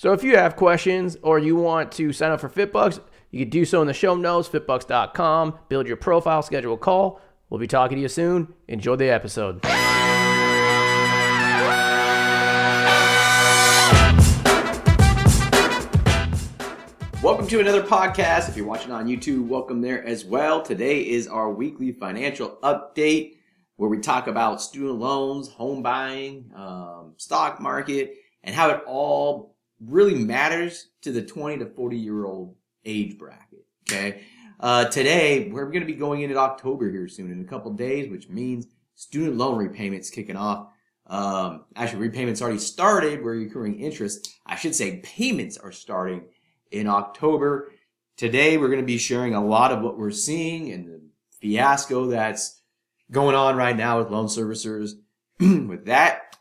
So if you have questions or you want to sign up for FitBUX, you can do so in the show notes, fitbux.com. Build your profile, schedule a call. We'll be talking to you soon. Enjoy the episode. Welcome to another podcast. If you're watching on YouTube, welcome there as well. Today is our weekly financial update where we talk about student loans, home buying, um, stock market, and how it all really matters to the 20 to 40 year old age bracket. Okay. Uh, today, we're going to be going into October here soon in a couple days, which means student loan repayments kicking off. Um, actually, repayments already started. We're accruing interest. I should say payments are starting in October. Today, we're going to be sharing a lot of what we're seeing and the fiasco that's going on right now with loan servicers. with that,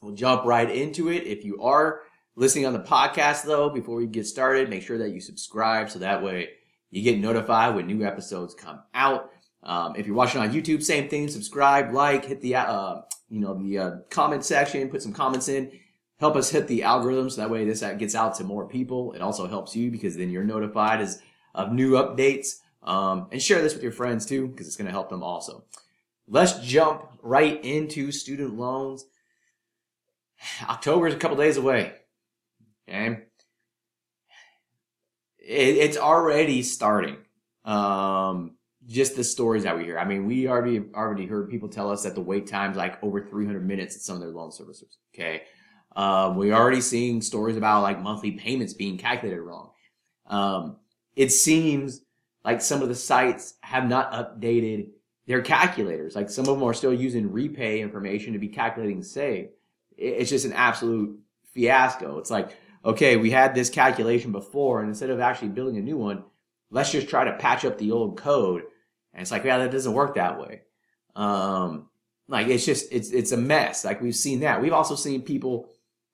we'll jump right into it. If you are listening on the podcast though, before we get started, make sure that you subscribe so that way you get notified when new episodes come out. Um, if you're watching on YouTube, same thing. Subscribe, like, hit the uh, you know the uh, comment section, put some comments in. Help us hit the algorithm so that way this gets out to more people. It also helps you because then you're notified as of new updates. Um, and share this with your friends too because it's going to help them also. Let's jump right into student loans. October is a couple days away. Okay. It, it's already starting. Um, just the stories that we hear. I mean, we already already heard people tell us that the wait time's like over 300 minutes at some of their loan servicers. Okay. Um, we're already seeing stories about like monthly payments being calculated wrong. Um, it seems like some of the sites have not updated their calculators. Like some of them are still using REPAYE information to be calculating save. It's just an absolute fiasco. It's like, okay, we had this calculation before, and instead of actually building a new one, let's just try to patch up the old code. And it's like, yeah, that doesn't work that way. Um, like it's just it's it's a mess. Like we've seen that. We've also seen people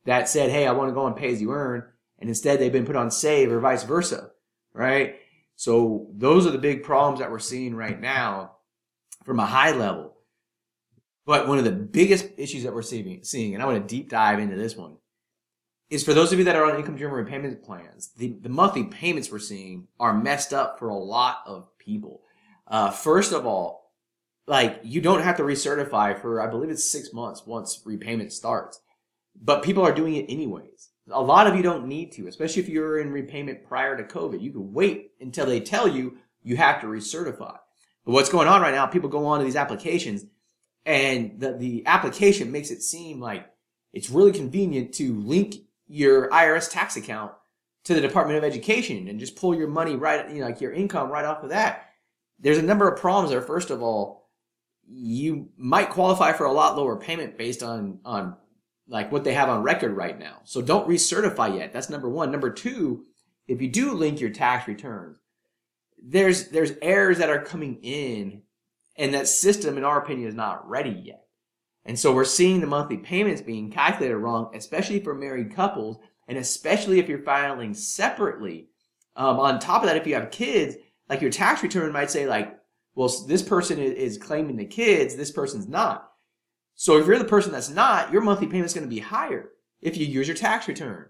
that said, "Hey, I want to go on pay as you earn," and instead they've been put on save or vice versa, right? So those are the big problems that we're seeing right now from a high level. But one of the biggest issues that we're seeing, seeing, and I want to deep dive into this one, is for those of you that are on income driven repayment plans, the, the monthly payments we're seeing are messed up for a lot of people. Uh, first of all, like you don't have to recertify for, I believe it's six months once repayment starts, but people are doing it anyways. A lot of you don't need to, especially if you're in repayment prior to COVID. You can wait until they tell you you have to recertify. But what's going on right now, people go on to these applications and the, the application makes it seem like it's really convenient to link your IRS tax account to the Department of Education and just pull your money right, you know, like your income right off of that. There's a number of problems there. First of all, you might qualify for a lot lower payment based on, on like what they have on record right now. So don't recertify yet. That's number one. Number two, if you do link your tax returns, there's, there's errors that are coming in and that system, in our opinion, is not ready yet. And so we're seeing the monthly payments being calculated wrong, especially for married couples, and especially if you're filing separately. Um, on top of that, if you have kids, like your tax return might say like, well, this person is claiming the kids, this person's not. So if you're the person that's not, your monthly payment is going to be higher if you use your tax return.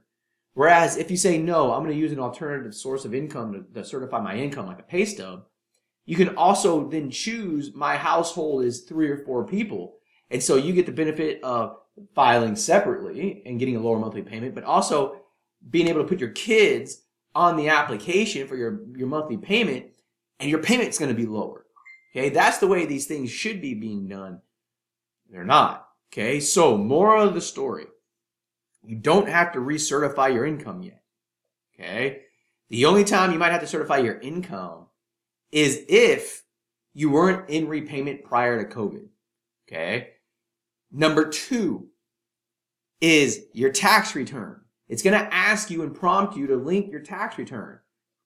Whereas if you say, no, I'm going to use an alternative source of income to, to certify my income, like a pay stub, you can also then choose my household is three or four people and so you get the benefit of filing separately and getting a lower monthly payment, but also being able to put your kids on the application for your, your monthly payment and your payment's going to be lower. Okay. That's the way these things should be being done. They're not. Okay. So moral of the story. You don't have to recertify your income yet. Okay. The only time you might have to certify your income is if you weren't in repayment prior to COVID. Okay. Number two is your tax return. it's going to ask you and prompt you to link your tax return.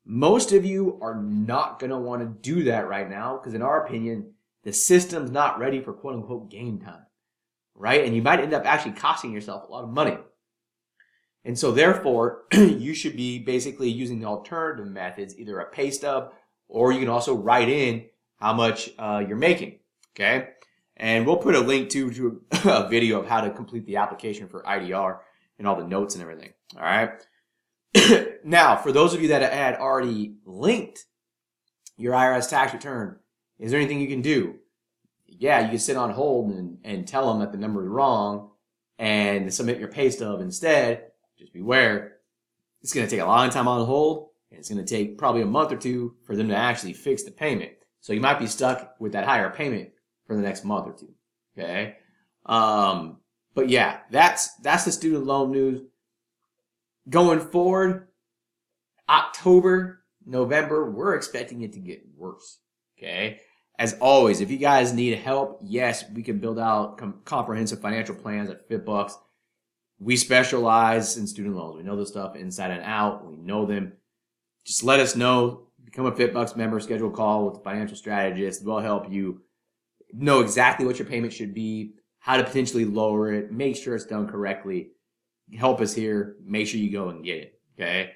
Most of you are not going to want to do that right now because, in our opinion, the system's not ready for quote unquote game time, right? And you might end up actually costing yourself a lot of money. And so, therefore, you should be basically using the alternative methods, either a pay stub or you can also write in how much uh, you're making. Okay. And we'll put a link to, to a video of how to complete the application for IDR and all the notes and everything. All right. now, for those of you that had already linked your IRS tax return, is there anything you can do? Yeah, you can sit on hold and, and tell them that the number is wrong and submit your pay stub instead. Just beware. It's going to take a long time on hold and it's going to take probably a month or two for them to actually fix the payment. So you might be stuck with that higher payment for the next month or two. Okay. Um, but yeah, that's, that's the student loan news. Going forward, October, November, we're expecting it to get worse. Okay. As always, if you guys need help, yes, we can build out com- comprehensive financial plans at FitBUX. We specialize in student loans. We know this stuff inside and out. We know them. Just let us know. Become a FitBUX member. Schedule a call with the financial strategist. We'll help you know exactly what your payment should be, how to potentially lower it, make sure it's done correctly. Help us here. Make sure you go and get it. Okay.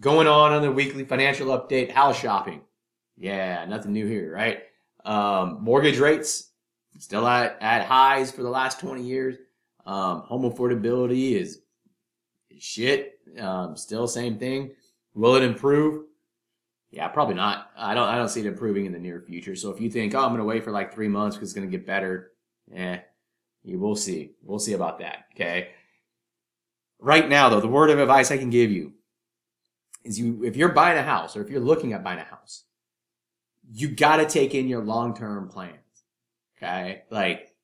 Going on on the weekly financial update, house shopping. Yeah, nothing new here, right? Um, mortgage rates still at, at highs for the last 20 years. Um, home affordability is, shit. Um, still same thing. Will it improve? Yeah, probably not. I don't. I don't see it improving in the near future. So if you think, oh, I'm going to wait for like three months because it's going to get better, eh, you will see. We'll see about that. Okay. Right now, though, the word of advice I can give you is you if you're buying a house or if you're looking at buying a house, you got to take in your long term plans. Okay, like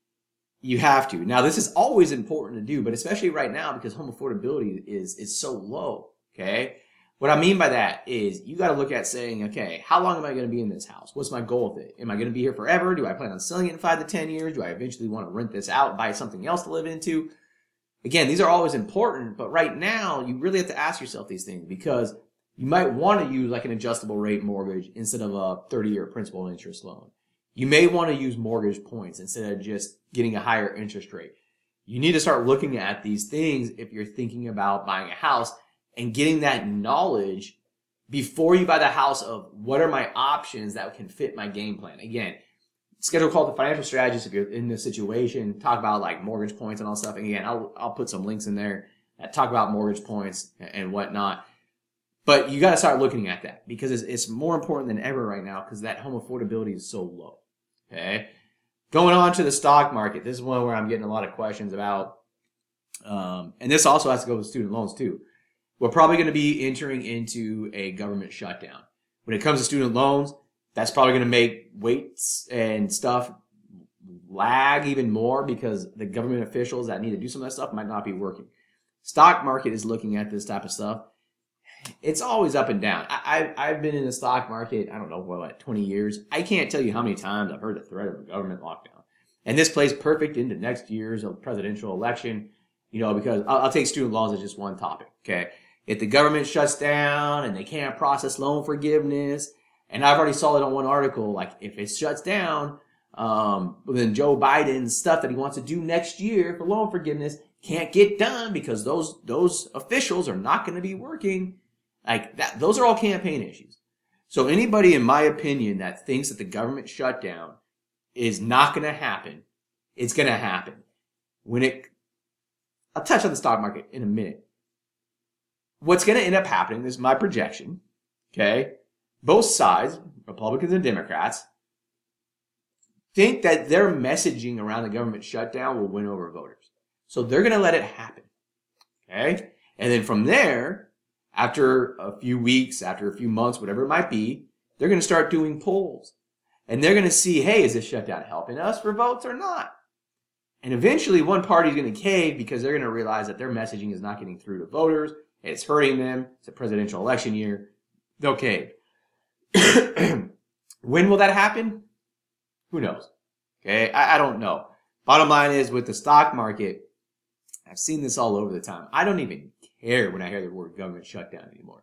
you have to. Now, this is always important to do, but especially right now because home affordability is is so low. Okay what I mean by that is you got to look at saying, okay, how long am I going to be in this house? What's my goal with it? Am I going to be here forever? Do I plan on selling it in five to 10 years? Do I eventually want to rent this out, buy something else to live into? Again, these are always important, but right now you really have to ask yourself these things because you might want to use like an adjustable rate mortgage instead of a 30 year principal interest loan. You may want to use mortgage points instead of just getting a higher interest rate. You need to start looking at these things if you're thinking about buying a house and getting that knowledge before you buy the house of what are my options that can fit my game plan. Again, schedule call the financial strategist if you're in this situation. Talk about like mortgage points and all stuff. And again, I'll I'll put some links in there that talk about mortgage points and whatnot. But you got to start looking at that because it's, it's more important than ever right now because that home affordability is so low. Okay. Going on to the stock market. This is one where I'm getting a lot of questions about. Um, and this also has to go with student loans too we're probably going to be entering into a government shutdown. When it comes to student loans, that's probably going to make waits and stuff lag even more because the government officials that need to do some of that stuff might not be working. Stock market is looking at this type of stuff. It's always up and down. I, I, have been in the stock market, I don't know, what, 20 years. I can't tell you how many times I've heard the threat of a government lockdown. And this plays perfect into next year's presidential election, you know, because I'll, I'll take student loans as just one topic, okay? If the government shuts down and they can't process loan forgiveness, and I've already saw it on one article, like if it shuts down, um, then Joe Biden's stuff that he wants to do next year for loan forgiveness can't get done because those those officials are not going to be working. Like that, those are all campaign issues. So anybody, in my opinion, that thinks that the government shutdown is not going to happen, it's going to happen. When it, I'll touch on the stock market in a minute what's going to end up happening, is my projection, okay? Both sides, Republicans and Democrats, think that their messaging around the government shutdown will win over voters. So they're going to let it happen, okay? And then from there, after a few weeks, after a few months, whatever it might be, they're going to start doing polls. And they're going to see, hey, is this shutdown helping us for votes or not? And eventually one party is going to cave because they're going to realize that their messaging is not getting through to voters it's hurting them. It's a presidential election year. They'll cave. when will that happen? Who knows? Okay, I, I don't know. Bottom line is with the stock market, I've seen this all over the time. I don't even care when I hear the word government shutdown anymore.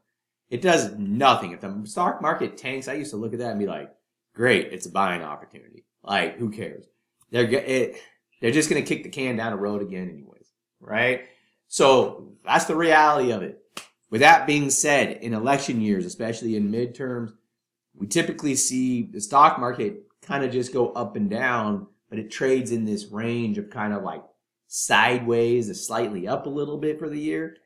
It does nothing. If the stock market tanks, I used to look at that and be like, great, it's a buying opportunity. Like, who cares? They're, it, they're just going to kick the can down the road again anyways, right? So that's the reality of it. With that being said, in election years, especially in midterms, we typically see the stock market kind of just go up and down, but it trades in this range of kind of like sideways slightly up a little bit for the year.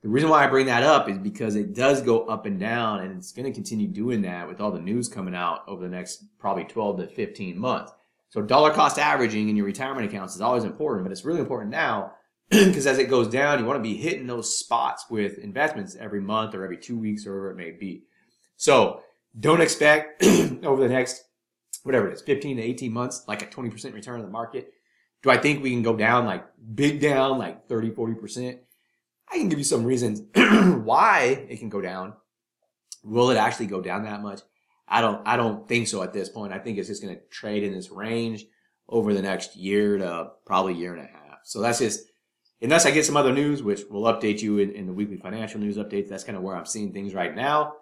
The reason why I bring that up is because it does go up and down and it's going to continue doing that with all the news coming out over the next probably 12 to 15 months. So dollar cost averaging in your retirement accounts is always important, but it's really important now because as it goes down, you want to be hitting those spots with investments every month or every two weeks or whatever it may be. So don't expect over the next, whatever it is, 15 to 18 months, like a 20% return on the market. Do I think we can go down like big down, like 30, 40%? I can give you some reasons why it can go down. Will it actually go down that much? I don't, I don't think so at this point. I think it's just going to trade in this range over the next year to probably year and a half. So that's just, unless I get some other news, which will update you in, in the weekly financial news updates. That's kind of where I'm seeing things right now.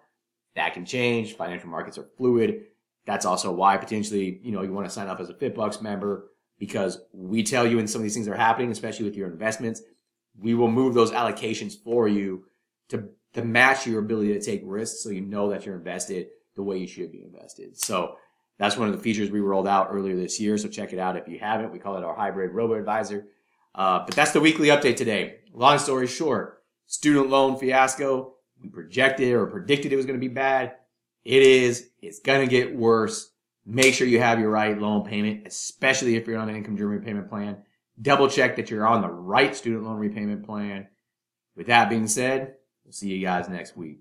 That can change. Financial markets are fluid. That's also why potentially, you know, you want to sign up as a FitBUX member because we tell you when some of these things are happening, especially with your investments we will move those allocations for you to, to match your ability to take risks so you know that you're invested the way you should be invested. So that's one of the features we rolled out earlier this year. So check it out if you haven't. We call it our hybrid robo advisor. Uh, but that's the weekly update today. Long story short, student loan fiasco. We projected or predicted it was going to be bad. It is. It's going to get worse. Make sure you have your right loan payment, especially if you're on an income driven repayment plan double check that you're on the right student loan repayment plan. With that being said, we'll see you guys next week.